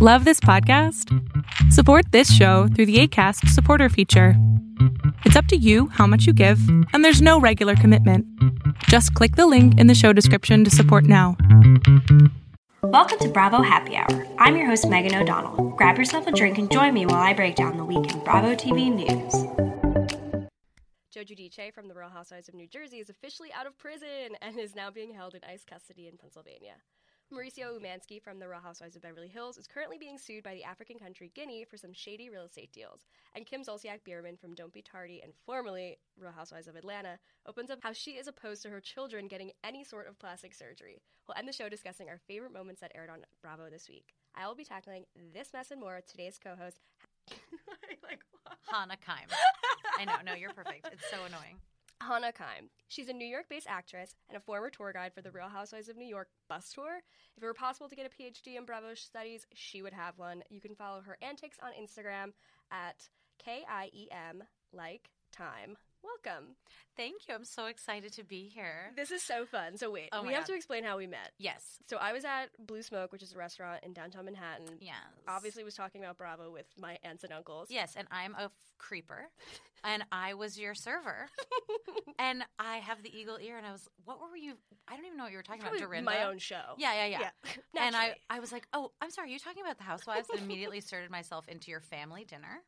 Love this podcast? Support this show through the ACAST supporter feature. It's up to you how much you give, and there's no regular commitment. Just click the link in the show description to support now. Welcome to Bravo Happy Hour. I'm your host, Megan O'Donnell. Grab yourself a drink and join me while I break down the week in Bravo TV news. Joe Giudice from the Real Housewives of New Jersey is officially out of prison and is now being held in ICE custody in Pennsylvania. Mauricio Umansky from the Real Housewives of Beverly Hills is currently being sued by the African country Guinea for some shady real estate deals. And Kim Zolciak Biermann from Don't Be Tardy and formerly Real Housewives of Atlanta opens up how she is opposed to her children getting any sort of plastic surgery. We'll end the show discussing our favorite moments that aired on Bravo this week. I will be tackling this mess and more with today's co-host. like, Hannah Kime. I know, no, you're perfect. It's so annoying. Hannah Kime. She's a New York based actress and a former tour guide for the Real Housewives of New York bus tour. If it were possible to get a PhD in Bravo studies, she would have one. You can follow her antics on Instagram at K I E M, like time. Welcome. Thank you. I'm so excited to be here. This is so fun. So, wait, Oh we have God. to explain how we met. Yes. So, I was at Blue Smoke, which is a restaurant in downtown Manhattan. Yes. Obviously, was talking about Bravo with my aunts and uncles. Yes, and I'm a f- creeper, and I was your server, and I have the eagle ear, and I was, what were you? I don't even know what you were talking Probably about. Dorinda. my own show. Yeah, yeah, yeah. yeah and I, I was like, oh, I'm sorry, you talking about the housewives? And immediately started myself into your family dinner.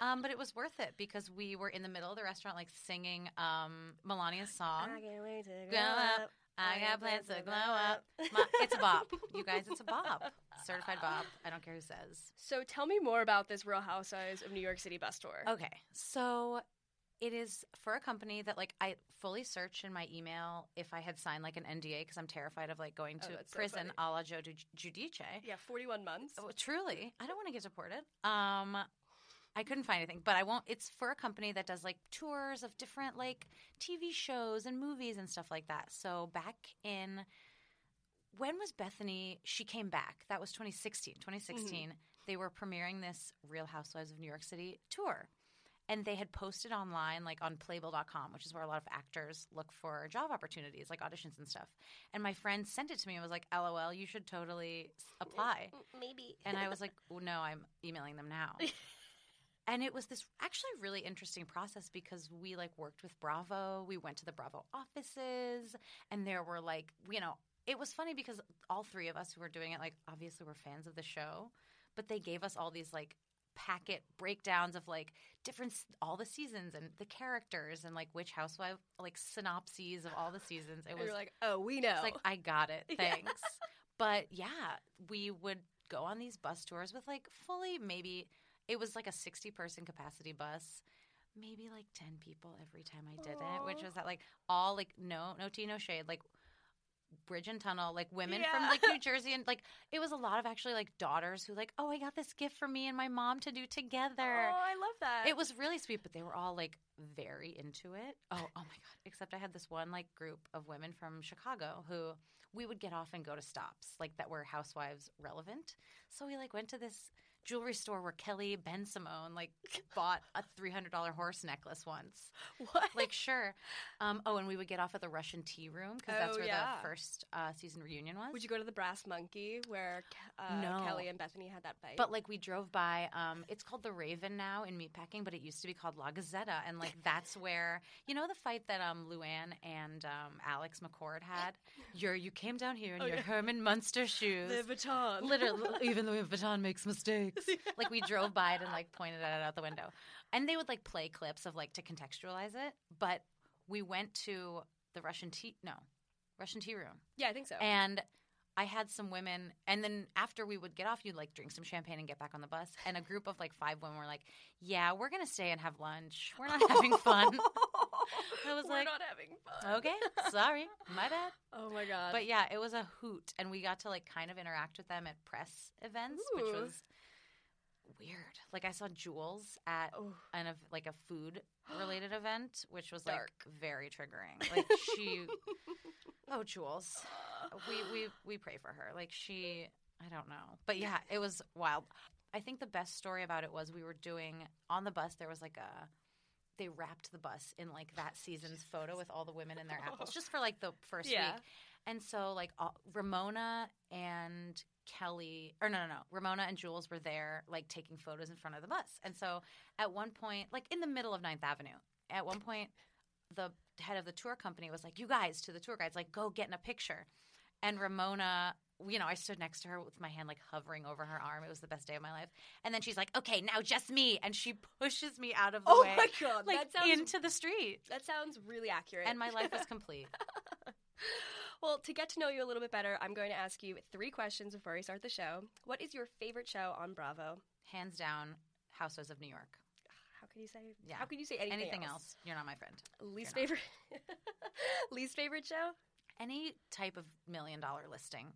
Um, but it was worth it because we were in the middle of the restaurant, like singing um, Melania's song. I can't wait to Glow up. I got plans to glow up. My, it's a bop. You guys, it's a bop. Certified bop. I don't care who says. So tell me more about this Real Housewives of New York City bus tour. Okay. So it is for a company that like I fully searched in my email if I had signed like an NDA because I'm terrified of like going Oh, to so prison funny. a la Joe Giudice. Yeah, 41 months. Oh, truly, I don't want to get deported. Um, I couldn't find anything, but I won't. It's for a company that does like tours of different like TV shows and movies and stuff like that. So back in when was Bethany? She came back. That was 2016. 2016. Mm-hmm. They were premiering this Real Housewives of New York City tour. And they had posted online, like on Playbill.com, which is where a lot of actors look for job opportunities, like auditions and stuff. And my friend sent it to me and was like, LOL, you should totally apply. Maybe. And I was like, no, I'm emailing them now. and it was this actually really interesting process because we like worked with Bravo. We went to the Bravo offices and there were like, you know, it was funny because all three of us who were doing it, like, obviously were fans of the show, but they gave us all these like packet breakdowns of like different all the seasons and the characters and like which housewife like synopses of all the seasons it was like, oh, we know. it's like I got it. Yeah. Thanks. But yeah, we would go on these bus tours with like fully maybe it was like a 60 person capacity bus. Maybe like 10 people every time I did it, which was that like all like no no tea no shade like bridge and tunnel like women from like New Jersey and like it was a lot of actually like daughters who like oh I got this gift for me and my mom to do together. oh, I love that. It was really sweet, but they were all like very into it. Oh, oh my god! Except I had this one like group of women from Chicago who we would get off and go to stops like that were housewives relevant. So we like went to this jewelry store where Kelly Bensimon like bought a three hundred dollar horse necklace once. what? Like sure. Um, oh, and we would get off at the Russian tea room because that's Oh, where yeah. the first uh, season reunion was. Would you go to the Brass Monkey where uh, No. Kelly and Bethany had that fight? But like we drove by, um, it's called the Raven now in meatpacking, but it used to be called La Gazzetta, and like that's where you know the fight that um Luann and um Alex McCord had. Your you came down here in Oh, your yeah. Herman Munster shoes. the Vuitton. Literally, even though Vuitton makes mistakes, like we drove by it and like pointed at it out the window, and they would like play clips of like to contextualize it. But we went to the Russian tea, no, Russian tea room, yeah, I think so. and I had some women, and then after we would get off, you'd like drink some champagne and get back on the bus. And a group of like five women were like, "Yeah, we're gonna stay and have lunch. We're not having fun." I was We're like, not having fun. okay, sorry, my bad. Oh my god. But yeah, it was a hoot, and we got to like kind of interact with them at press events, which was weird. Like I saw Jules at Oh. an of like a food related event, which was Dark. like very triggering. Like she, oh Jules, we we we pray for her. Like she, I don't know, but yeah, it was wild. I think the best story about it was we were doing on the bus. There was like a they wrapped the bus in like that season's photo with all the women in their apples just for like the first Yeah. week. And so, like, all, Ramona and Kelly, or no, no, no, Ramona and Jules were there, like, taking photos in front of the bus. And so, at one point, like, in the middle of Ninth Avenue, at one point, the head of the tour company was like, "You guys," to the tour guides, like, "Go get in a picture." And Ramona, you know, I stood next to her with my hand like hovering over her arm. It was the best day of my life. And then she's like, "Okay, now just me," and she pushes me out of the Oh way, my god, like that sounds into the street. that sounds really accurate. And my life was complete. well, to get to know you a little bit better, I'm going to ask you three questions before we start the show. What is your favorite show on Bravo? Hands down, Housewives of New York. How could you say? Yeah. How could you say anything, Anything else? else, you're not my friend. Least You're favorite. least favorite show. Any type of million dollar listing.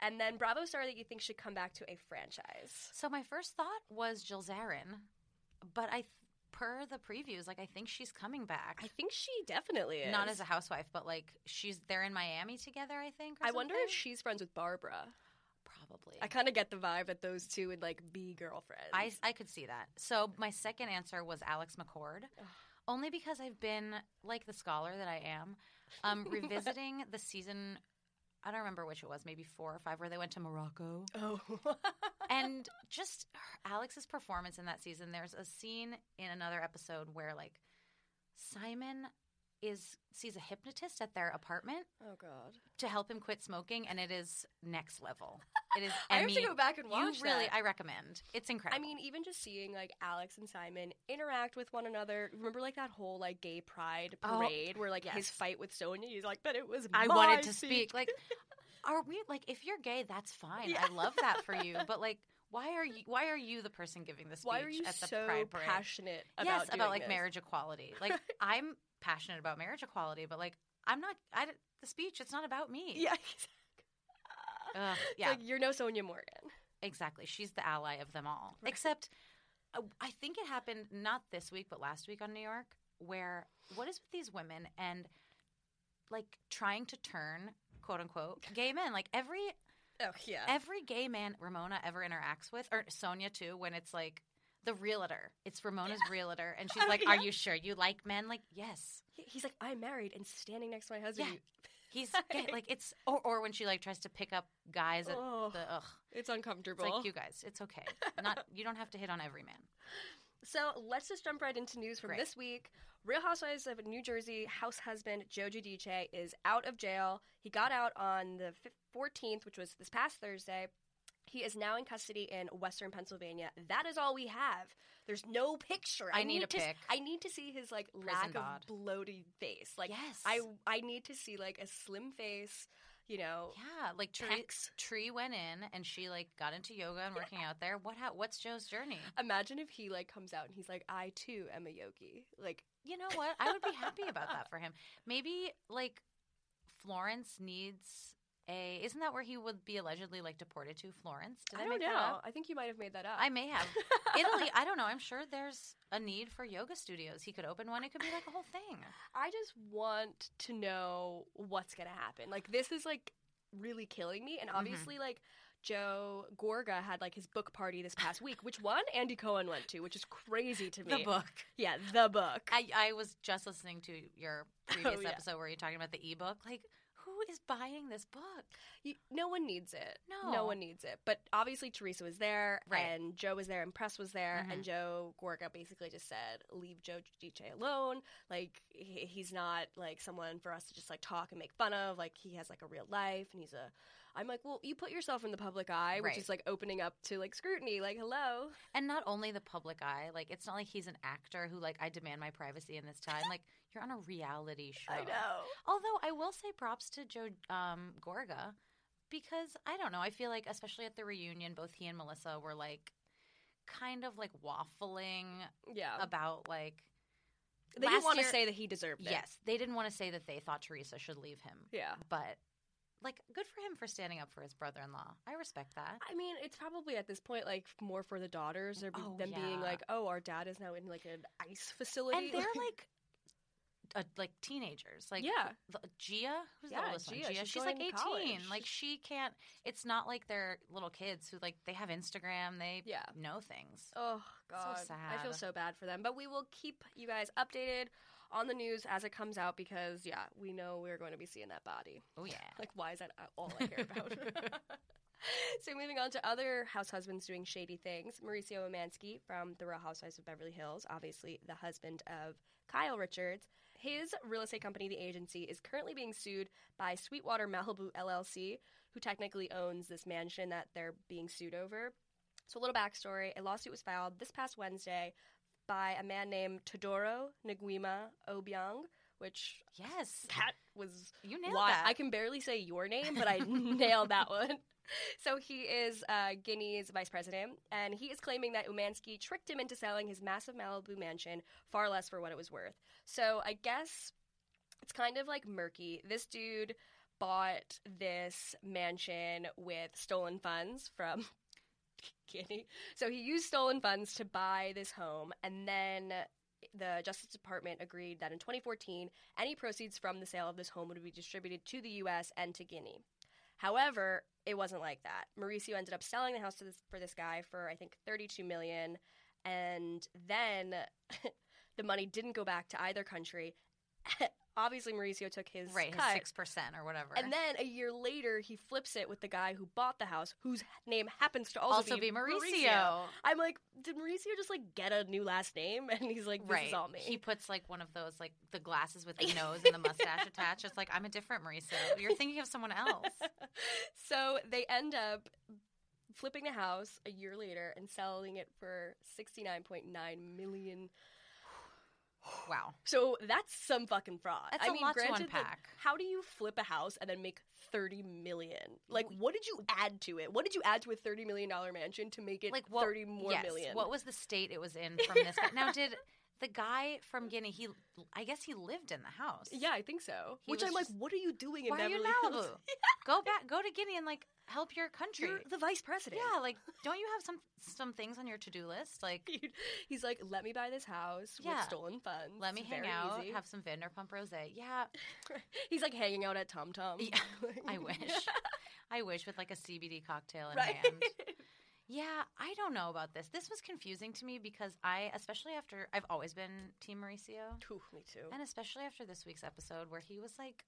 And then Bravo star that you think should come back to a franchise. So my first thought was Jill Zarin, but I, per the previews, like I think she's coming back. I think she definitely is. Not as a housewife, but like she's they're in Miami together. I think. or I wonder if she's friends with Barbara. probably. I kind of get the vibe that those two would like be girlfriends. I, I could see that. So my second answer was Alex McCord, only because I've been like the scholar that I am, um, revisiting the season. I don't remember which it was, maybe four or five, where they went to Morocco, oh. and just Alex's performance in that season. There's a scene in another episode where like Simon is sees a hypnotist at their apartment oh God. to help him quit smoking, and it is next level. It is. I have to go back and watch You really, that. I recommend. It's incredible. I mean, even just seeing like Alex and Simon interact with one another. Remember, like that whole like gay pride Oh, parade where like his fight with Sonia. He's like, "But it was I wanted to speech." speak. Like, are we like if you're gay, that's fine. Yeah. I love that for you. But like, why are you? Why are you the person giving the speech Why are you at the so Pride Parade? passionate about yes, about like this? marriage equality. Like, I'm passionate about marriage equality, but like, I'm not. I the speech. It's not about me. Yeah, Ugh, It's yeah. like you're no Sonia Morgan. Exactly. She's the ally of them all. Except, uh, I think it happened not this week, but last week on New York, where what is with these women and like trying to turn quote unquote gay men? Like every Oh yeah. every gay man Ramona ever interacts with, or Sonia too, when it's like the realtor, it's Ramona's realtor, and she's like, "Are you sure you like men?" Like, yes. He- He's like, I'm married and standing next to my husband. Yeah. He's gay. like it's or or when she like tries to pick up guys at Oh, the ugh. it's It's uncomfortable. like you guys, it's okay. Not you don't have to hit on every man. So let's just jump right into news from Great. this week. Real Housewives of New Jersey house husband Joe Giudice is out of jail. He got out on the fif- 14th, which was this past Thursday. He is now in custody in Western Pennsylvania. That is all we have. There's no picture. I need a to, pic. I need to see his like Prison lack bod. of bloated face. Like Yes. I I need to see like a slim face. You know, Yeah, like Tree. Tree went in and she like got into yoga and working out there. What? Ha- what's Joe's journey? Imagine if he like comes out and he's like, I too am a yogi. Like You know what? I would be happy about that for him. Maybe like Florence needs a. Isn't that where he would be allegedly like deported to? Florence? Did I, I don't make that know. up? I think you might have made that up. I may have. Italy. I don't know. I'm sure there's a need for yoga studios. He could open one. It could be like a whole thing. I just want to know what's gonna happen. Like this is like really killing me, Mm-hmm. and obviously like. Joe Gorga had like his book party this past week, which one Andy Cohen went to, which is crazy to me. The book. yeah, the book. I, I was just listening to your previous Oh, yeah. episode where you're talking about the ebook. Like, who is buying this book? You, no one needs it. No. no one needs it. But obviously Teresa was there, Right. and Joe was there, and Press was there, Mhm. and Joe Gorga basically just said, "Leave Joe Giudice alone. Like he, he's not like someone for us to just like talk and make fun of. Like he has like a real life, and he's a." I'm like, well, you put yourself in the public eye, which Right. is like opening up to like scrutiny. Like, hello. And not only the public eye, like it's not like he's an actor who like I demand my privacy in this time. Like you're on a reality show. I know. Although I will say props to Joe um, Gorga because I don't know. I feel like especially at the reunion, both he and Melissa were like kind of like waffling Yeah. about like they last didn't want to say that he deserved it. yes, they didn't want to say that they thought Teresa should leave him. Yeah. But like good for him for standing up for his brother-in-law. I respect that. I mean, it's probably at this point like more for the daughters, or Oh, them being like, "Oh, our dad is now in like an ice facility," And they're like uh, like teenagers. Like Yeah. the, Gia, who's Yeah, the oldest Gia, one? Gia, she's she's like 18. college. Like she can't it's not like they're little kids who like they have Instagram, they Yeah. know things. Oh God, I feel so bad for them. But we will keep you guys updated on the news as it comes out because yeah, we know we're going to be seeing that body. Oh yeah. Like, why is that all I care about? so moving on to other house husbands doing shady things. Mauricio Umansky from The Real Housewives of Beverly Hills, obviously the husband of Kyle Richards. His real estate company, The Agency, is currently being sued by Sweetwater Malibu LLC, who technically owns this mansion that they're being sued over. So, a little backstory a lawsuit was filed this past Wednesday by a man named Teodoro Nguema Obiang, which Yes. that was You nailed why that. I can barely say your name, but I nailed that one. So he is uh, Guinea's vice president, and he is claiming that Umansky tricked him into selling his massive Malibu mansion far less for what it was worth. So I guess it's kind of like murky. This dude bought this mansion with stolen funds from Guinea. So he used stolen funds to buy this home, and then the Justice Department agreed that in 2014, any proceeds from the sale of this home would be distributed to the U.S. and to Guinea. However, it wasn't like that. Mauricio ended up selling the house this, for this guy for I think 32 million, and then the money didn't go back to either country. Obviously, Mauricio took his right, cut, his six percent or whatever. and then a year later, he flips it with the guy who bought the house, whose name happens to also, also be Mauricio. I'm like, did Mauricio just like get a new last name? And he's like, this right. is all me. He puts like one of those like the glasses with the nose and the mustache attached. It's like I'm a different Mauricio. You're thinking of someone else. so they end up flipping the house a year later and selling it for 69.9 million. Wow. So that's some fucking fraud. That's I a mean, lot to granted, like, how do you flip a house and then make 30 million? Like, what did you add to it? What did you add to a 30 million dollar mansion to make it Like what? 30 more yes. million? What was the state it was in from this guy? Now, did the guy from Guinea? He, I guess he lived in the house. Yeah, I think so. He Which I'm like, what are you doing in Why are you Beverly in Hills? Malibu? Go back. Go to Guinea and like help your country. You're the vice president. yeah, like don't you have some some things on your to do list? Like He's like, let me buy this house Yeah. with stolen funds. let me hang Very out, easy. have some Vanderpump Rosé. Yeah, He's like hanging out at Tom Tom. Yeah, I wish. I wish with like a CBD cocktail in right. hand. Yeah, I don't know about this. This was confusing to me because I, especially after I've always been Team Mauricio, Ooh, me too. and especially after this week's episode where he was like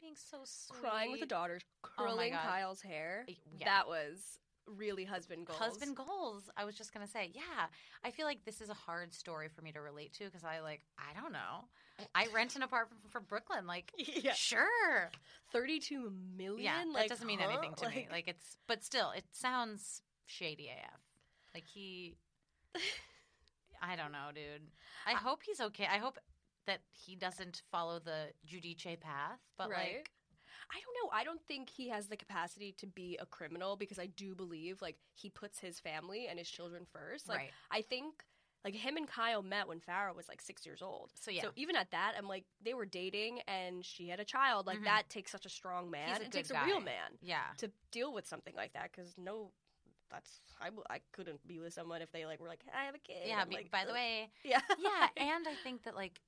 being so sweet, Crying with the daughters, Oh curling God. Kyle's hair. Yeah. That was really husband goals. Husband goals. I was just gonna say, yeah. I feel like this is a hard story for me to relate to because I like, I don't know. I rent an apartment from Brooklyn. Like, Yeah. sure, Thirty-two million. yeah. That doesn't mean huh? anything to me. Like, it's, but still, it sounds shady AF. Like he, I don't know, dude. I hope he's okay. I hope that he doesn't follow the Giudice path. But right. like, I don't know. I don't think he has the capacity to be a criminal because I do believe like he puts his family and his children first. Like right? I think like him and Kyle met when Farrah was like six years old. So yeah, So even at that, I'm like they were dating and she had a child. Like Mhm. that takes such a strong man. A it takes guy. a real man yeah. to deal with something like that because no. That's I, I couldn't be with someone if they like were like I have a kid. Yeah. Be- like, by the way, yeah yeah, and I think that like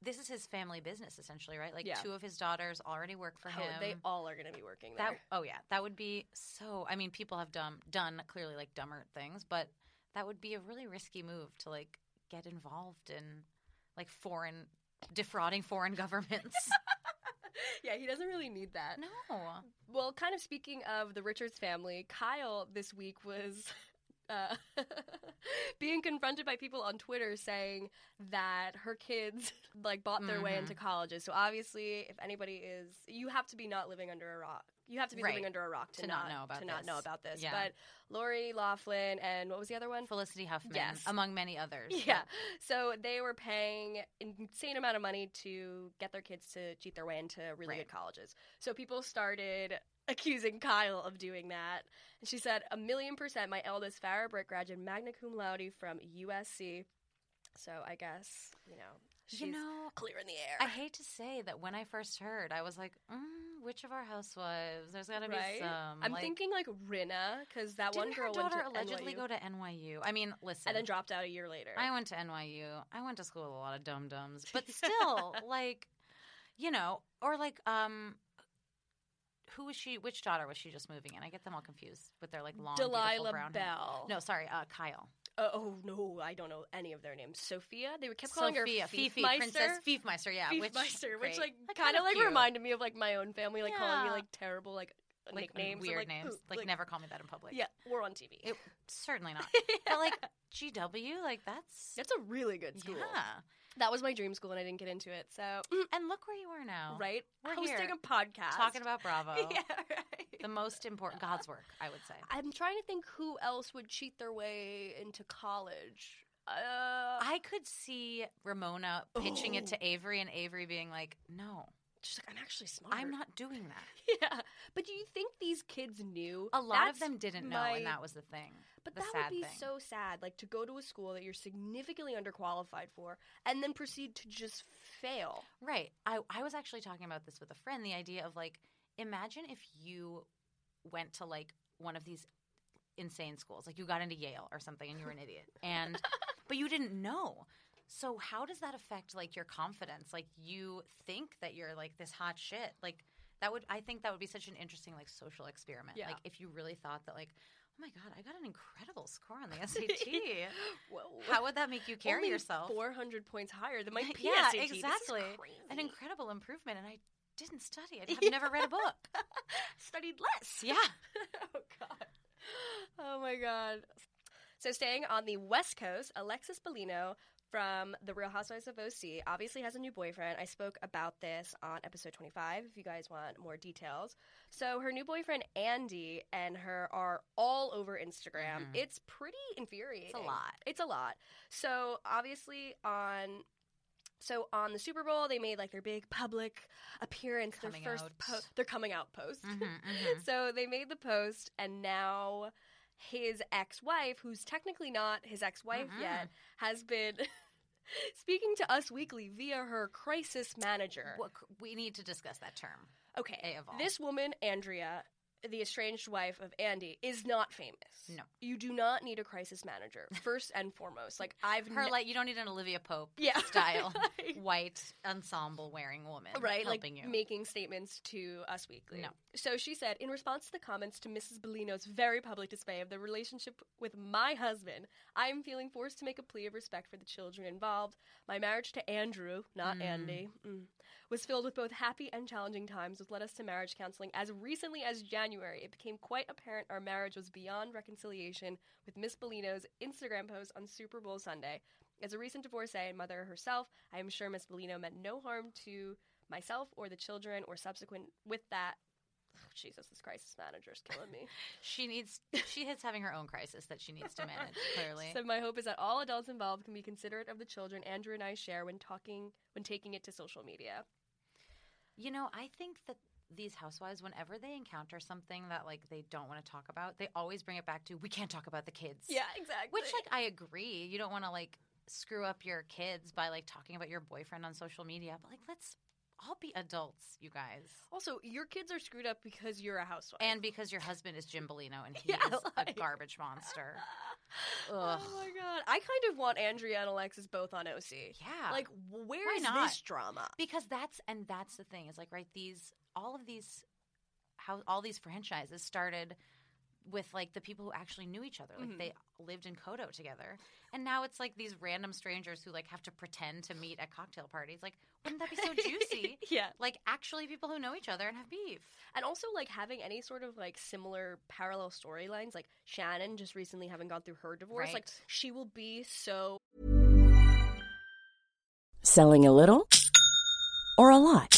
this is his family business essentially, right? Like Yeah. two of his daughters already work for Oh, him. they all are going to be working that oh yeah, that would be so. I mean, people have done done clearly like dumber things, but that would be a really risky move to like get involved in like foreign defrauding foreign governments. yeah, he doesn't really need that. no, Well, kind of speaking of the Richards family, Kyle this week was uh, being confronted by people on Twitter saying that her kids like bought their way Mhm. into colleges. So obviously, if anybody is, you have to be not living under a rock. You have to be living under a rock to, To not know about to not know this. about this. Yeah. But Lori Laughlin and what was the other one? Felicity Huffman, Yes. among many others. Yeah. So they were paying insane amount of money to get their kids to cheat their way into really Right. good colleges. So people started accusing Kyle of doing that. And she said, a million percent, my eldest Farrah Brick graduate magna cum laude from USC. So I guess, you know, she's you know, clear in the air. I hate to say that when I first heard, I was like, mm, which of our housewives? There's got to Right? be some. I'm like, thinking like Rinna, because that one girl her daughter allegedly NYU go to NYU? I mean, listen, and then dropped out a year later. I went to NYU. I went to school with a lot of dum dums, but still, like, you know, or like, um, who was she? Which daughter was she just moving in? I get them all confused with their like long, Delilah brown hair. Belle. No, sorry, uh, Kyle. Uh, oh no, I don't know any of their names. Sophia. They were kept calling Sophia, her Fifi, Fiefmeister. Princess Fiefmeister, yeah. which, Fiefmeister, which, great. like Like, kind of like cute. reminded me of like my own family, like calling me like terrible like, like nicknames, weird like, names. "Ooh," Like, never call me that in public. Yeah, we're on TV. It, certainly not. but like GW, like that's That's a really good school. Yeah. That was my dream school, and I didn't get into it. So, And look where you are now. right, We're hosting here, a podcast, Talking about Bravo. yeah, right. The most important God's work, I would say. I'm trying to think who else would cheat their way into college. Uh, I could see Ramona pitching it Oh. to Avery and Avery being like, "No, she's like, I'm actually smart. I'm not doing that." Yeah, but do you think these kids knew? A lot of them didn't know, my- and that was the thing. But the that sad would be thing. so sad, like to go to a school that you're significantly underqualified for, and then proceed to just fail. Right. I, I was actually talking about this with a friend. The idea of like, imagine if you went to like one of these insane schools, like you got into Yale or something and you were an idiot, and but you didn't know. So how does that affect like your confidence? Like you think that you're like this hot shit. Like that would I think that would be such an interesting like social experiment. Yeah. Like if you really thought that like, oh my god, I got an incredible score on the SAT. Whoa. How would that make you carry Only yourself? 400 points higher than my PSAT. yeah, exactly. An incredible improvement, and I didn't study. I have never read a book. Studied less. Yeah. oh god. Oh my god. So staying on the West Coast, Alexis Bellino from The Real Housewives of OC obviously has a new boyfriend. I spoke about this on episode 25 if you guys want more details. So her new boyfriend Andy and her are all over Instagram. Mhm. It's pretty infuriating. It's a lot. It's a lot. So obviously on so on the Super Bowl they made like their big public appearance, Coming their first out. po- their coming out post. Mhm, mhm. So they made the post, and now his ex wife, who's technically not his ex wife Mm-mm. yet, has been speaking to Us Weekly via her crisis manager. We need to discuss that term. Okay, A of all. this woman, Andrea, the estranged wife of Andy, is not famous. No. You do not need a crisis manager, first and foremost. Like, I've Her ne- like you don't need an Olivia Pope Yeah. style Like- white ensemble wearing woman right like helping you. making statements to us weekly No. so she said in response to the comments to mrs bellino's very public display of the relationship with my husband i am feeling forced to make a plea of respect for the children involved my marriage to andrew not Mm. andy mm, was filled with both happy and challenging times which led us to marriage counseling as recently as january it became quite apparent our marriage was beyond reconciliation with miss bellino's instagram post on super bowl sunday as a recent divorcee and mother herself, I am sure Miss Bellino meant no harm to myself or the children or subsequent with that. Oh, Jesus, this crisis manager is killing me. she needs she is having her own crisis that she needs to manage clearly. So my hope is that all adults involved can be considerate of the children Andrew and I share when talking when taking it to social media. You know, I think that these housewives, whenever they encounter something that like they don't want to talk about, they always bring it back to we can't talk about the kids. Yeah, exactly. Which like I agree. You don't want to like screw up your kids by like talking about your boyfriend on social media, but like let's all be adults, you guys. also your kids are screwed up because you're a housewife. And because your husband is Jim Bellino and he's Yeah, is a garbage monster. oh my god, I kind of want Andrea and Alexis both on OC. Yeah. Like, where is not? this drama? because that's and that's the thing is like right these all of these how all these franchises started with like the people who actually knew each other like Mhm. they lived in Coto together and now it's like these random strangers who like have to pretend to meet at cocktail parties like wouldn't that be so juicy yeah. like actually people who know each other and have beef And also, like, having any sort of, like, similar parallel storylines, like Shannon just recently having gone through her divorce, like, she will be so. Selling a little or a lot?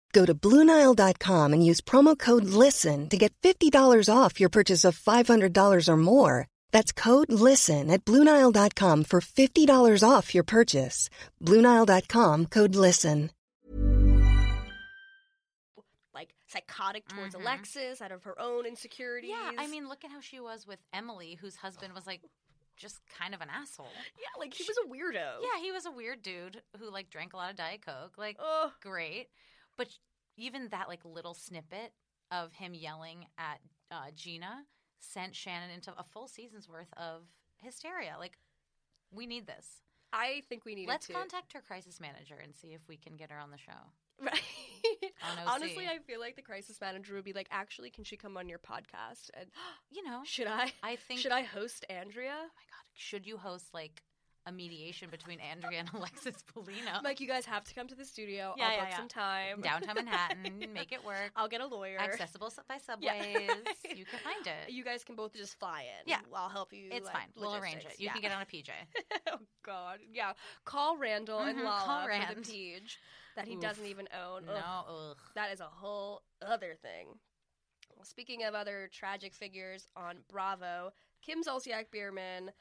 Go to Bluenile.com and use promo code LISTEN to get $50 off your purchase of $500 or more. That's code LISTEN at Bluenile.com for $50 off your purchase. Bluenile.com code LISTEN. like psychotic towards Mhm. Alexis out of her own insecurities. Yeah, I mean, look at how she was with Emily, whose husband was like just kind of an asshole. yeah, like he was a weirdo. Yeah, he was a weird dude who like drank a lot of Diet Coke. Like, Ugh. great. But even that like little snippet of him yelling at uh, Gina sent Shannon into a full season's worth of hysteria. Like, we need this. I think we need Let's to. contact her crisis manager and see if we can get her on the show. Right. Honestly, I feel like the crisis manager would be like, actually, can she come on your podcast? And You know, should I? I think. Should I host Andrea? Oh my god, should you host like a mediation between Andrea and Alexis Bellino? Mike, you guys have to come to the studio. Yeah, I'll yeah, book yeah. some time. downtown Manhattan, make it work. I'll get a lawyer. Accessible by subways. Yeah. you can find it. You guys can both just fly in. Yeah. I'll help you. it's like, fine. We'll arrange it. You can get on a PJ. oh God, yeah. Call Randall and Mhm, Lala call for the Peach that he Oof. doesn't even own. no, Ugh, ugh. that is a whole other thing. Speaking of other tragic figures on Bravo, Kim Zolciak Biermann,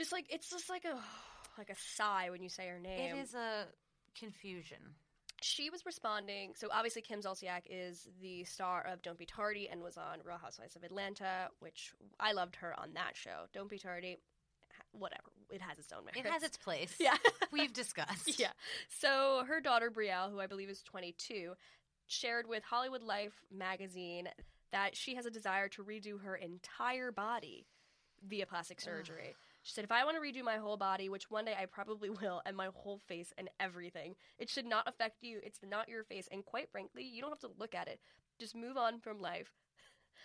just like it's just like a like a sigh when you say her name. It is a confusion. she was responding. So obviously, Kim Zolciak is the star of Don't Be Tardy and was on Real Housewives of Atlanta, which I loved her on that show. Don't Be Tardy, whatever. It has its own merits. It has its place. yeah. We've discussed. yeah. So her daughter Brielle, who I believe is 22, shared with Hollywood Life magazine that she has a desire to redo her entire body via plastic surgery. She said, if I want to redo my whole body, which one day I probably will, and my whole face and everything, it should not affect you. It's not your face. And quite frankly, you don't have to look at it. Just move on from life.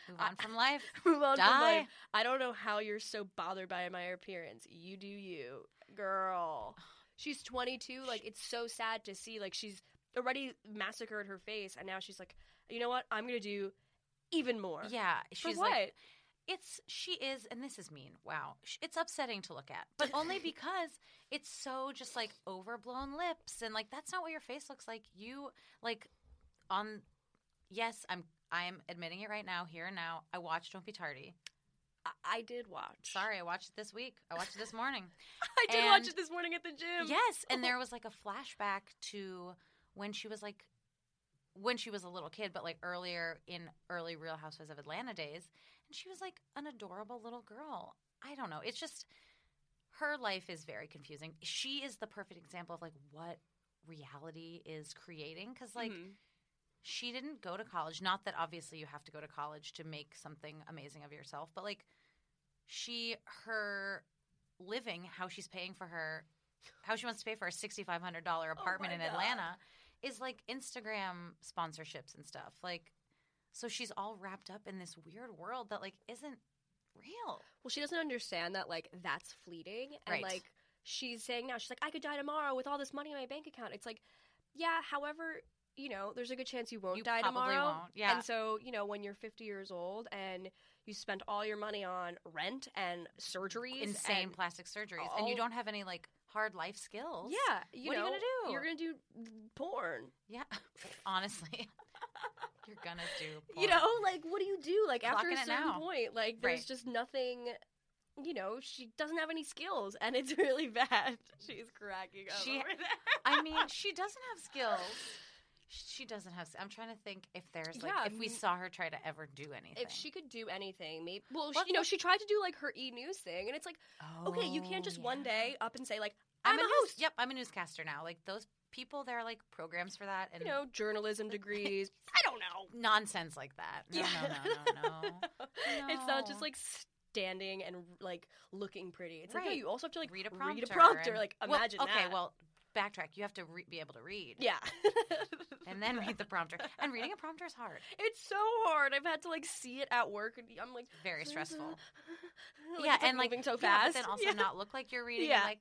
Move on from life. move on from Die. life. I don't know how you're so bothered by my appearance. You do you, girl. She's 22. Like it's so sad to see. Like she's already massacred her face, and now she's like, you know what? I'm gonna do even more. Yeah, For she's what? like it's she is and this is mean. Wow. It's upsetting to look at. But only because it's so just like overblown lips and like that's not what your face looks like. You like on yes, I'm I'm admitting it right now here and now. I watched Don't Be Tardy. I, I did watch. Sorry, I watched it this week. I watched it this morning. I did watch it this morning at the gym. Yes, and there was like a flashback to when she was like when she was a little kid, but like earlier in early Real Housewives of Atlanta days, and she was like an adorable little girl. I don't know. It's just her life is very confusing. She is the perfect example of like what reality is creating because like Mhm. she didn't go to college. Not that obviously you have to go to college to make something amazing of yourself, but like she, her living, how she's paying for her, how she wants to pay for a $6,500 apartment my in God. Atlanta is like Instagram sponsorships and stuff. Like, so she's all wrapped up in this weird world that like isn't real. Well, she doesn't understand that like that's fleeting, and Right. like she's saying now, she's like, I could die tomorrow with all this money in my bank account. It's like, yeah. However, you know, there's a good chance you won't You die tomorrow. won't, yeah. And so, you know, when you're 50 years old and you spent all your money on rent and surgeries, Insane and, plastic surgeries, and you don't have any like hard life skills. yeah, you What are you gonna do? You're gonna do porn. yeah. Honestly, you're gonna do. You know, like what do you do? Like after a certain point, like there's Right. just nothing. You know, she doesn't have any skills, and it's really bad. She's cracking up. She- over there. I mean, she doesn't have skills. She doesn't have. I'm trying to think if there's like Yeah, if we saw her try to ever do anything. if she could do anything, maybe. Well, she, you know, she tried to do like her e news thing, and it's like, okay, you can't just Oh, one yeah. day up and say like, I'm, I'm, a a news, host. Yep, I'm a newscaster now. Like those people, there are like programs for that, and You know, journalism degrees. I nonsense like that. No, no, no, no, no. It's not just like standing and like looking pretty. It's like no, you also have to like Read a prompter. Read a prompter. and- Like Well, imagine okay, that. well, backtrack. You have to re- be able to read. yeah. And then read the prompter. And reading a prompter is hard. It's so hard. I've had to like see it at work, and I'm like Very stressful. Like, yeah, it's, and like moving so yeah, fast. but then also Yeah. not look like you're reading. Yeah. and, like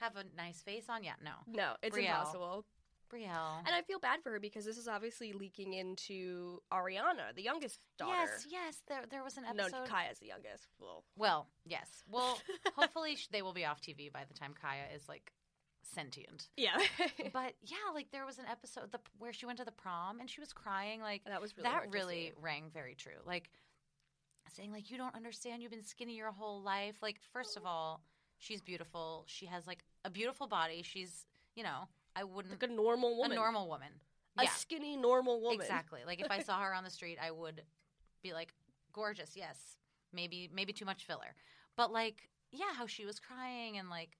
have a nice face on. Yeah, no. No, it's Brielle. impossible. Brielle. And I feel bad for her because this is obviously leaking into Ariana, the youngest daughter. Yes, yes. There, there was an episode. No. Kaia's the youngest. Well, Well, yes. Well, hopefully they will be off TV by the time Kaia is like sentient. yeah. But yeah, like there was an episode the, where she went to the prom and she was crying. Like That was really that really rang very true. Like saying like you don't understand. You've been skinny your whole life. Like first of oh. all, she's beautiful. She has like a beautiful body. She's you know I wouldn't like a normal woman. a normal woman. A yeah, skinny, normal woman. exactly. Like if I saw her on the street, I would be like gorgeous. Yes, maybe maybe too much filler, but like yeah, how she was crying and like.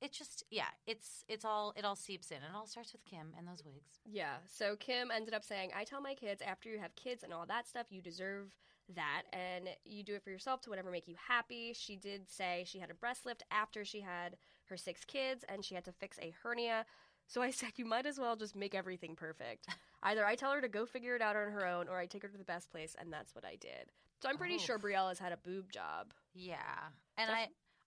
It just yeah, it's it's all it all seeps in. It all starts with Kim and those wigs. Yeah. So Kim ended up saying, I tell my kids after you have kids and all that stuff, you deserve that and you do it for yourself to whatever make you happy. She did say she had a breast lift after she had her six kids and she had to fix a hernia. So I said, you might as well just make everything perfect. Either I tell her to go figure it out on her own or I take her to the best place, and that's what I did. So I'm pretty Oof. sure oh. Brielle has had a boob job. Yeah, and Def-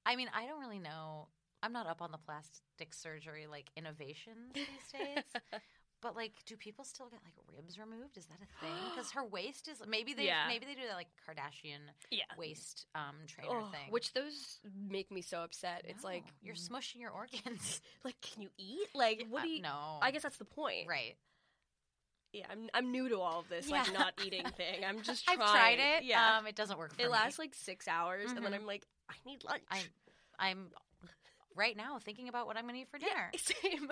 I, I mean, I don't really know. I'm not up on the plastic surgery like innovations these days. But like, do people still get like ribs removed? Is that a thing? Because her waist is maybe they Yeah. maybe they do that like Kardashian Yeah. waist um, trainer Oh, thing. which those make me so upset. It's like, you're smushing your organs. like, can you eat? Like, what do you? no, I guess that's the point. right. Yeah, I'm I'm new to all of this, like not eating thing. I'm just I've trying. tried it. Yeah, um, it doesn't work for it me. lasts like six hours, and then Mhm. I'm like, I need lunch. I'm I'm right now thinking about what I'm going to eat for dinner. Same.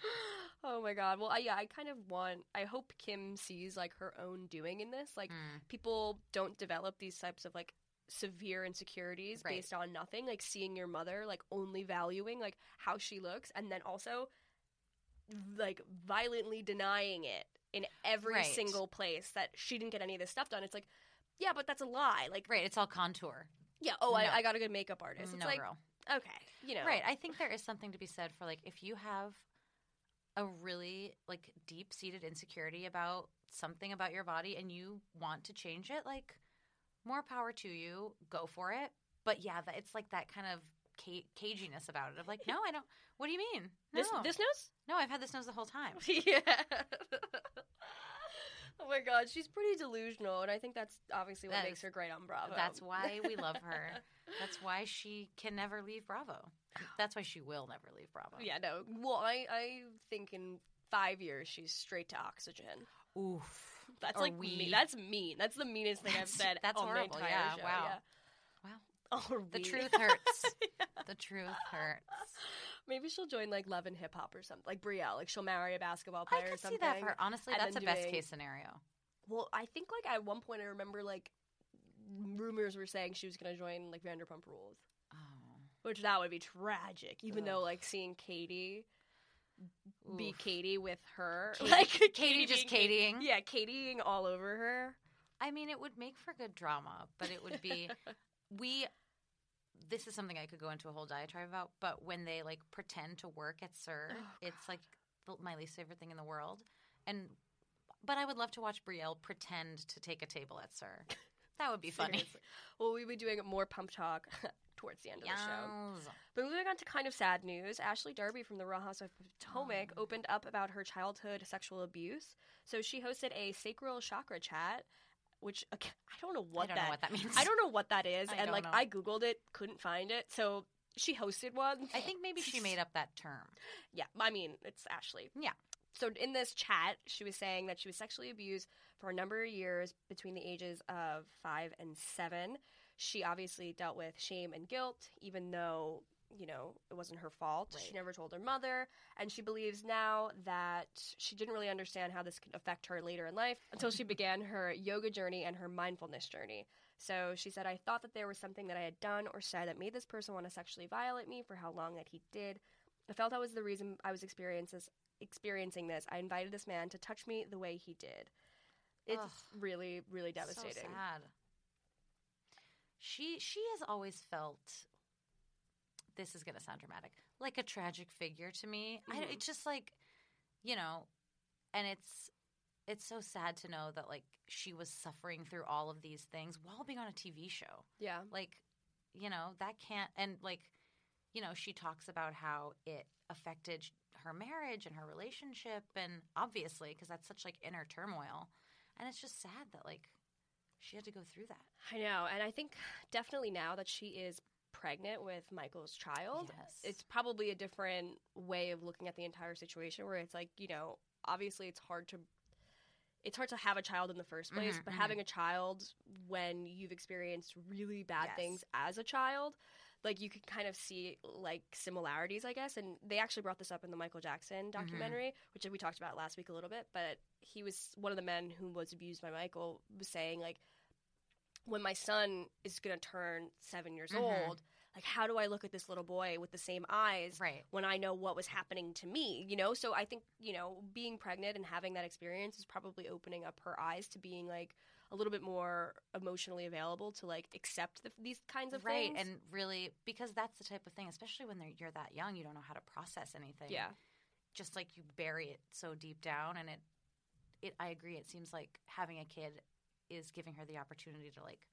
oh my god. Well, I, yeah, I kind of want. I hope Kim sees like her own doing in this. Like Mm. people don't develop these types of like severe insecurities Right. based on nothing. Like seeing your mother like only valuing like how she looks, and then also like violently denying it in every Right. single place that she didn't get any of this stuff done. It's like. Yeah, but that's a lie. Like, Right, it's all contour. yeah. Oh, No. I, I got a good makeup artist. It's no like, girl. okay, you know, Right. I think there is something to be said for like if you have a really like deep seated insecurity about something about your body and you want to change it, like more power to you. Go for it. But yeah, that it's like that kind of ca- caginess about it of like, no, I don't. What do you mean? No, This this nose. no, I've had this nose the whole time. yeah. oh my god, she's pretty delusional, and I think that's obviously what That makes is- her great on Bravo. That's why we love her. That's why she can never leave Bravo. That's why she will never leave Bravo. yeah, no. Well, I I think in five years she's straight to oxygen. Oof. That's like we. mean. That's mean. That's the meanest thing I've said. that's horrible, yeah, show. wow. Yeah. Wow. Or The we. truth hurts. The truth hurts. Maybe she'll join like Love and Hip Hop or something, like Brielle. Like she'll marry a basketball I player or could see something. that for her. Honestly, that's a then best doing- case scenario. Well, I think like at one point I remember like rumors were saying she was going to join like Vanderpump Rules. Which that would be tragic, even though like seeing Katie be Oof. Katie with her, Katie- like Katie just being Katieing. yeah, Katieing all over her. I mean, it would make for good drama, but it would be we. This is something I could go into a whole diatribe about, but when they like pretend to work at SUR, Oh, it's like the, my least favorite thing in the world. And but I would love to watch Brielle pretend to take a table at SUR. That would be funny. Seriously. Well, we will be doing more pump talk towards the end of the show. But moving on to kind of sad news, Ashley Darby from the Real Housewives of Potomac Oh. opened up about her childhood sexual abuse. So she hosted a sacral chakra chat, which I don't know what I don't that know what that means. I don't know what that is, I and like know. I googled it, couldn't find it. So she hosted one. I think maybe she made up that term. Yeah, I mean it's Ashley. Yeah. So in this chat, she was saying that she was sexually abused for a number of years between the ages of five and seven. She obviously dealt with shame and guilt, even though you know it wasn't her fault. She never told her mother, and she believes now that she didn't really understand how this could affect her later in life until she began her yoga journey and her mindfulness journey. So she said, I thought that there was something that I had done or said that made this person want to sexually violate me for how long that he did. I felt that was the reason I was experiencing this. I invited this man to touch me the way he did. It's Ugh. really, really devastating. So sad. She she has always felt. This is going to sound dramatic, like a tragic figure to me. I, Mhm. it's just like, you know, and it's it's so sad to know that like she was suffering through all of these things while being on a TV show. Yeah. Like, you know, that can't and like, you know, she talks about how it affected her marriage and her relationship and obviously because that's such like inner turmoil and it's just sad that like she had to go through that I know, and I think definitely now that she is pregnant with Michael's child, Yes. it's probably a different way of looking at the entire situation. Where it's like, you know, obviously it's hard to. It's hard to have a child in the first place, Mhm, but mhm. having a child when you've experienced really bad Yes. things as a child, like you can kind of see like similarities, I guess. And they actually brought this up in the Michael Jackson documentary, which we talked about last week a little bit. But he was one of the men who was abused by Michael was saying like, when my son is going to turn seven years Mhm. old, like how do I look at this little boy with the same eyes right when I know what was happening to me? You know, so I think you know being pregnant and having that experience is probably opening up her eyes to being like a little bit more emotionally available to like accept the, these kinds of right things. and really because that's the type of thing especially when they're, you're that young you don't know how to process anything yeah, just like you bury it so deep down and it it I agree it seems like having a kid is giving her the opportunity to like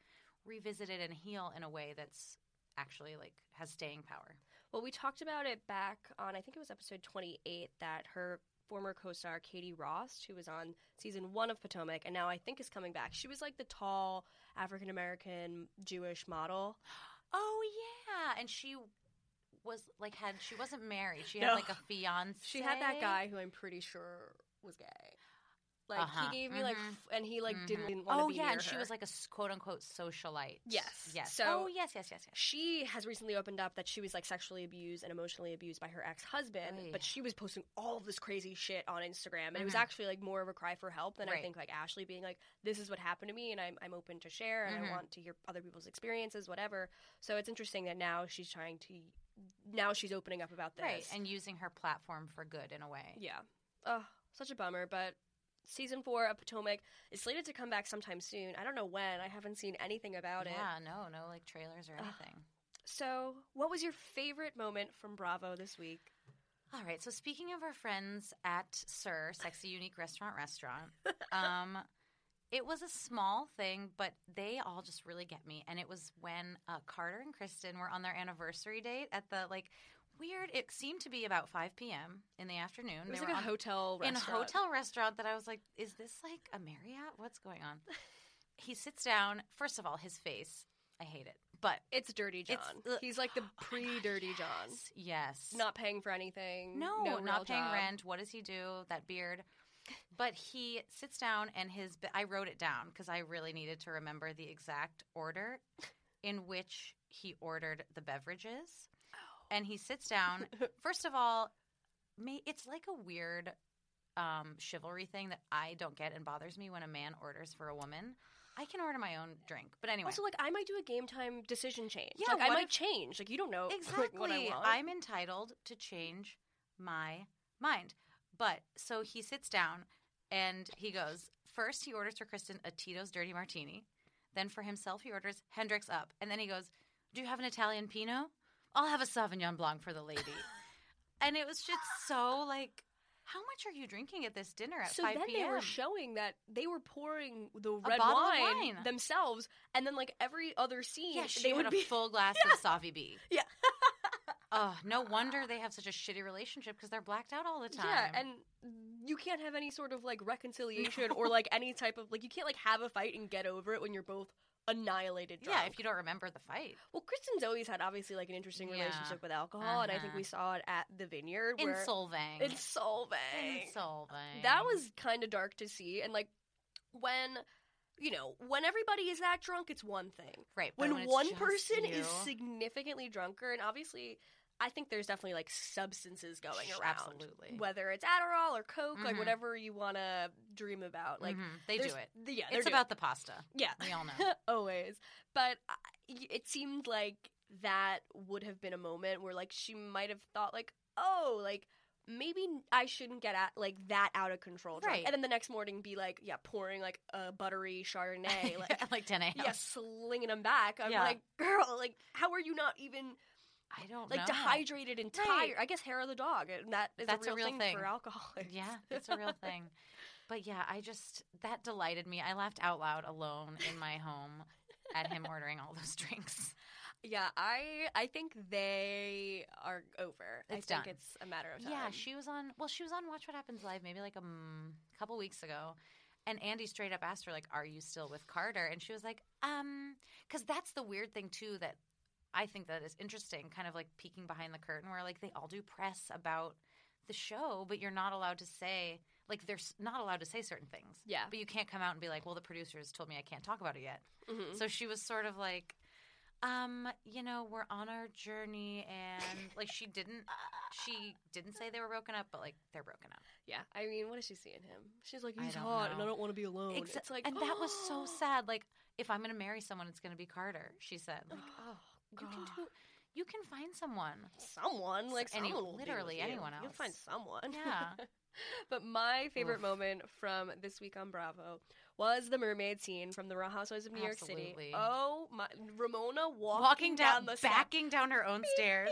revisit it and heal in a way that's actually like has staying power. Well, we talked about it back on, I think it was episode 28, that her former co star, Katie Rost, who was on season one of Potomac and now I think is coming back. She was like the tall African American Jewish model. Oh yeah, and she was like had she wasn't married. She No. had like a fiance. She had that guy who I'm pretty sure was gay. Like Uh-huh. he gave me like, Mhm. f- and he like Mhm. didn't, didn't want to Oh be yeah, near and she was like a quote unquote socialite. Yes. Yes. So- oh yes, yes, yes, yes. she has recently opened up that she was like sexually abused and emotionally abused by her ex-husband but she was posting all of this crazy shit on instagram and it was Mhm. actually like more of a cry for help than i think like ashley being like this is what happened to me and i'm, I'm open to share and i want to hear other people's experiences whatever so it's interesting that now she's trying to now she's opening up about this Right, and using her platform for good in a way. yeah oh such a bummer but season four of potomac is slated to come back sometime soon i don't know when i haven't seen anything about it yeah, no, no like trailers or anything. so what was your favorite moment from bravo this week All right. So speaking of our friends at SUR Sexy Unique Restaurant Restaurant, um, it was a small thing, but they all just really get me. And it was when uh, Carter and Kristen were on their anniversary date at the like weird. It seemed to be about five p.m. in the afternoon. It was They like a on- hotel in a hotel restaurant that I was like, is this like a Marriott? What's going on? he sits down. First of all, his face. I hate it, but It's Dirty John. It's- He's like the Oh pre Dirty John. yes, Yes. Not paying for anything. No, no not paying job. rent. What does he do? That beard. But he sits down and his. I wrote it down because I really needed to remember the exact order in which he ordered the beverages. And he sits down. First of all, may, it's like a weird um, chivalry thing that I don't get and bothers me when a man orders for a woman. I can order my own drink, but anyway. Also, like I might do a game time decision change. Yeah, like I might if- change. Like you don't know like, Exactly. what I want. I'm entitled to change my mind. But so he sits down and he goes, first he orders for Kristen a Tito's Dirty Martini. Then for himself, he orders Hendrick's up. And then he goes, Do you have an Italian Pinot? I'll have a Sauvignon Blanc for the lady. and it was just so like, how much are you drinking at this dinner at so 5 then p.m.? they were showing that they were pouring the red wine, wine. themselves, and then like every other scene, yeah, she they would a be full glass of Savi B. Yeah. oh, no wonder they have such a shitty relationship because they're blacked out all the time. Yeah, and you can't have any sort of like reconciliation or like any type of like you can't like have a fight and get over it when you're both annihilated drunk. Yeah, if you don't remember the fight. Well, Kristen's always had obviously like an interesting Yeah. relationship with alcohol, and I think Uh-huh. we saw it at the Vineyard. In Solvang. in Solvang. In Solvang. That was kind of dark to see, and like when you know when everybody is that drunk, it's one thing. right. When, it's one person is you- significantly drunker, and obviously. I think there's definitely like substances going around. absolutely. Whether it's Adderall or Coke, like Mhm. whatever you want to dream about. Like Mhm, they do it. Yeah, It's about the pasta. yeah, We all know. always. But I- it seemed like that would have been a moment where like she might have thought like, oh, like maybe I shouldn't get at like that out of control drunk. Right. And then the next morning be like, yeah, pouring like a buttery Chardonnay, like At like 10 a.m. yeah, slinging them back. I'm Yeah. like, girl, like how are you not even I don't like know. dehydrated and Right. tired? I guess hair of the dog, and that is That's a real, thing, thing. for alcoholics. Yeah, it's a real thing. But yeah, I just that delighted me. I laughed out loud alone in my home at him ordering all those drinks. Yeah, I I think they are over. It's I think done. it's a matter of time. Yeah, she was on. Well, she was on Watch What Happens Live maybe like a um, couple weeks ago, and Andy straight up asked her like, "Are you still with Carter?" And she was like, "Um," because that's the weird thing too that I think that is interesting, kind of like peeking behind the curtain, where like they all do press about the show, but you're not allowed to say like they're not allowed to say certain things. Yeah. but you can't come out and be like, "Well, the producers told me I can't talk about it yet." Mhm. So she was sort of like, um, you know, we're on our journey, and like she didn't, she didn't say they were broken up, but like they're broken up. Yeah, I mean, what is she seeing him? She's like, he's hot, and I don't want to be alone. Exa- it's like, and that was so sad. Like, if I'm gonna marry someone, it's gonna be Carter. She said, like, Oh, you can do, you can find someone. someone like Any- someone will be literally with you. anyone You'll find someone. Yeah. but my favorite Oof. moment from this week on Bravo was the mermaid scene from the Real Housewives of New York City. Absolutely. Oh my! Ramona walking, Walking down, the steps. backing down her own stairs,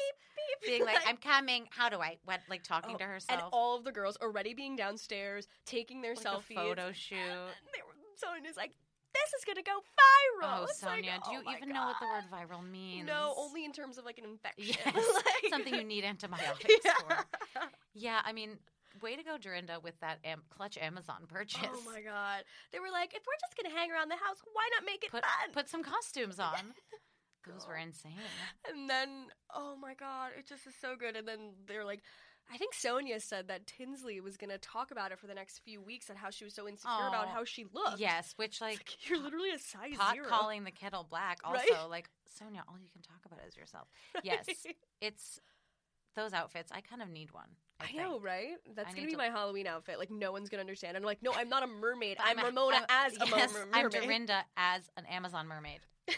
beep, being like, "I'm coming. How do I?" What, like talking Oh, to herself. And all of the girls already being downstairs, taking their like selfies. a photo shoot. They were, Sonja's like, this is gonna go viral. Oh, It's like, Sonja, do oh you my even know what the word viral means? No, only in terms of like an infection. Yes, Like- something you need antibiotics Yeah. for. Yeah, I mean, way to go, Dorinda, with that am- clutch Amazon oh purchase. Oh my god! They were like, if we're just gonna hang around the house, why not make it Put fun? put some costumes on. Those were insane. and then, oh my god, it just is so good. And then they're like, I think Sonja said that Tinsley was gonna talk about it for the next few weeks and how she was so insecure about how she looked. Yes, which like like you're literally a size pot zero. calling the kettle black. Also, Right? like Sonja, all you can talk about is yourself. Yes, it's those outfits. I kind of need one. I, I know, right? That's I gonna be to- my Halloween outfit. Like no one's gonna understand. I'm like, no, I'm not a mermaid. I'm, a- Ramona I'm- as a yes, mer- I'm mermaid. Dorinda as an Amazon mermaid.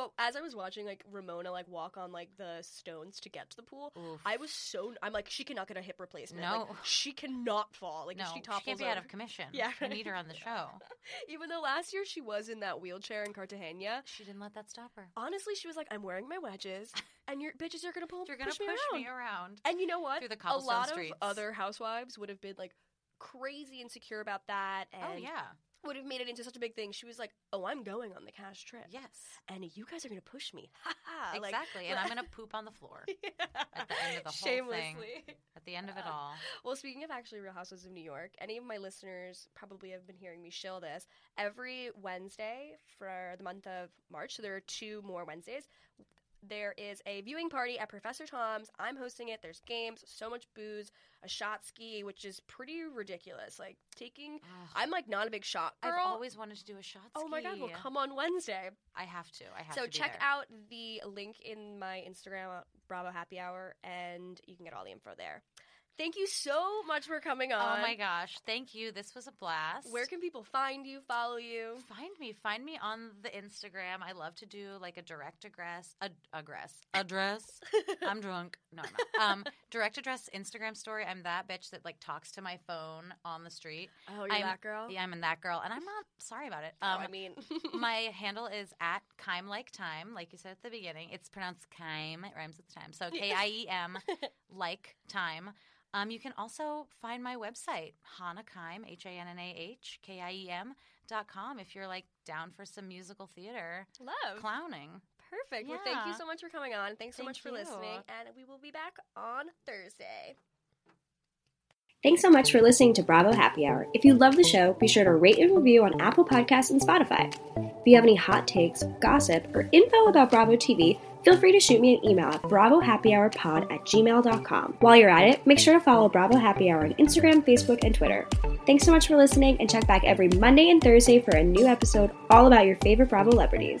Well, as I was watching like Ramona like walk on like the stones to get to the pool, Oof. I was so I'm like she cannot get a hip replacement. Like, No. she cannot fall. Like no, if she she topples can't be out of commission. Yeah, we right. need her on the show. Even though last year she was in that wheelchair in Cartagena, She didn't let that stop her. honestly she was like, I'm wearing my wedges, and your bitches are gonna pull You're gonna push, push, me, me, around. around. And you know what? Through the cobblestone a lot streets. of other housewives would have been like crazy insecure about that, oh, and Oh yeah, would have made it into such a big thing. She was like, "Oh, I'm going on the cash trip, yes, and you guys are gonna push me, ha ha!" Like, exactly. and I'm gonna poop on the floor at the end of the whole Shamelessly. thing. At the end of it all. Well, speaking of actually Real Housewives of New York, any of my listeners probably have been hearing me shill this. Every Wednesday for the month of March, so there are two more Wednesdays, there is a viewing party at Professor Thom's. I'm hosting it. There's games, so much booze, a shot ski, which is pretty ridiculous. Like taking, Ugh. I'm like not a big shot girl. I've always wanted to do a shot ski. Oh my god! Well, come on Wednesday. I have to. I have So to So check there. out the link in my Instagram, Bravo Happy Hour, and you can get all the info there. Thank you so much for coming on. Oh my gosh! Thank you. This was a blast. Where can people find you, follow you? find me? Find me on the Instagram. I love to do like a direct address, a address, address. I'm drunk. No, I'm not. Um, direct address Instagram story. I'm that bitch that like talks to my phone on the street. Oh, you're I'm, that girl? Yeah, I'm in that girl, and I'm not sorry about it. Oh, Um, I mean, my handle is at Kiem like time, like you said at the beginning. It's pronounced Kime. It rhymes with time. So K I E M like time. Um, you can also find my website, Hannah Kiem, H A N N A H K I E M dot com if you're like down for some musical theater love. clowning. Perfect. Well, thank you so much for coming on. Thanks so Thank much for you. listening, and we will be back on Thursday. Thanks so much for listening to Bravo Happy Hour. If you love the show, be sure to rate and review on Apple Podcasts and Spotify. If you have any hot takes, gossip, or info about Bravo TV, feel free to shoot me an email at bravohappyhourpod at gmail.com. While you're at it, make sure to follow Bravo Happy Hour on Instagram, Facebook, and Twitter. Thanks so much for listening, and check back every Monday and Thursday for a new episode all about your favorite Bravo celebrities.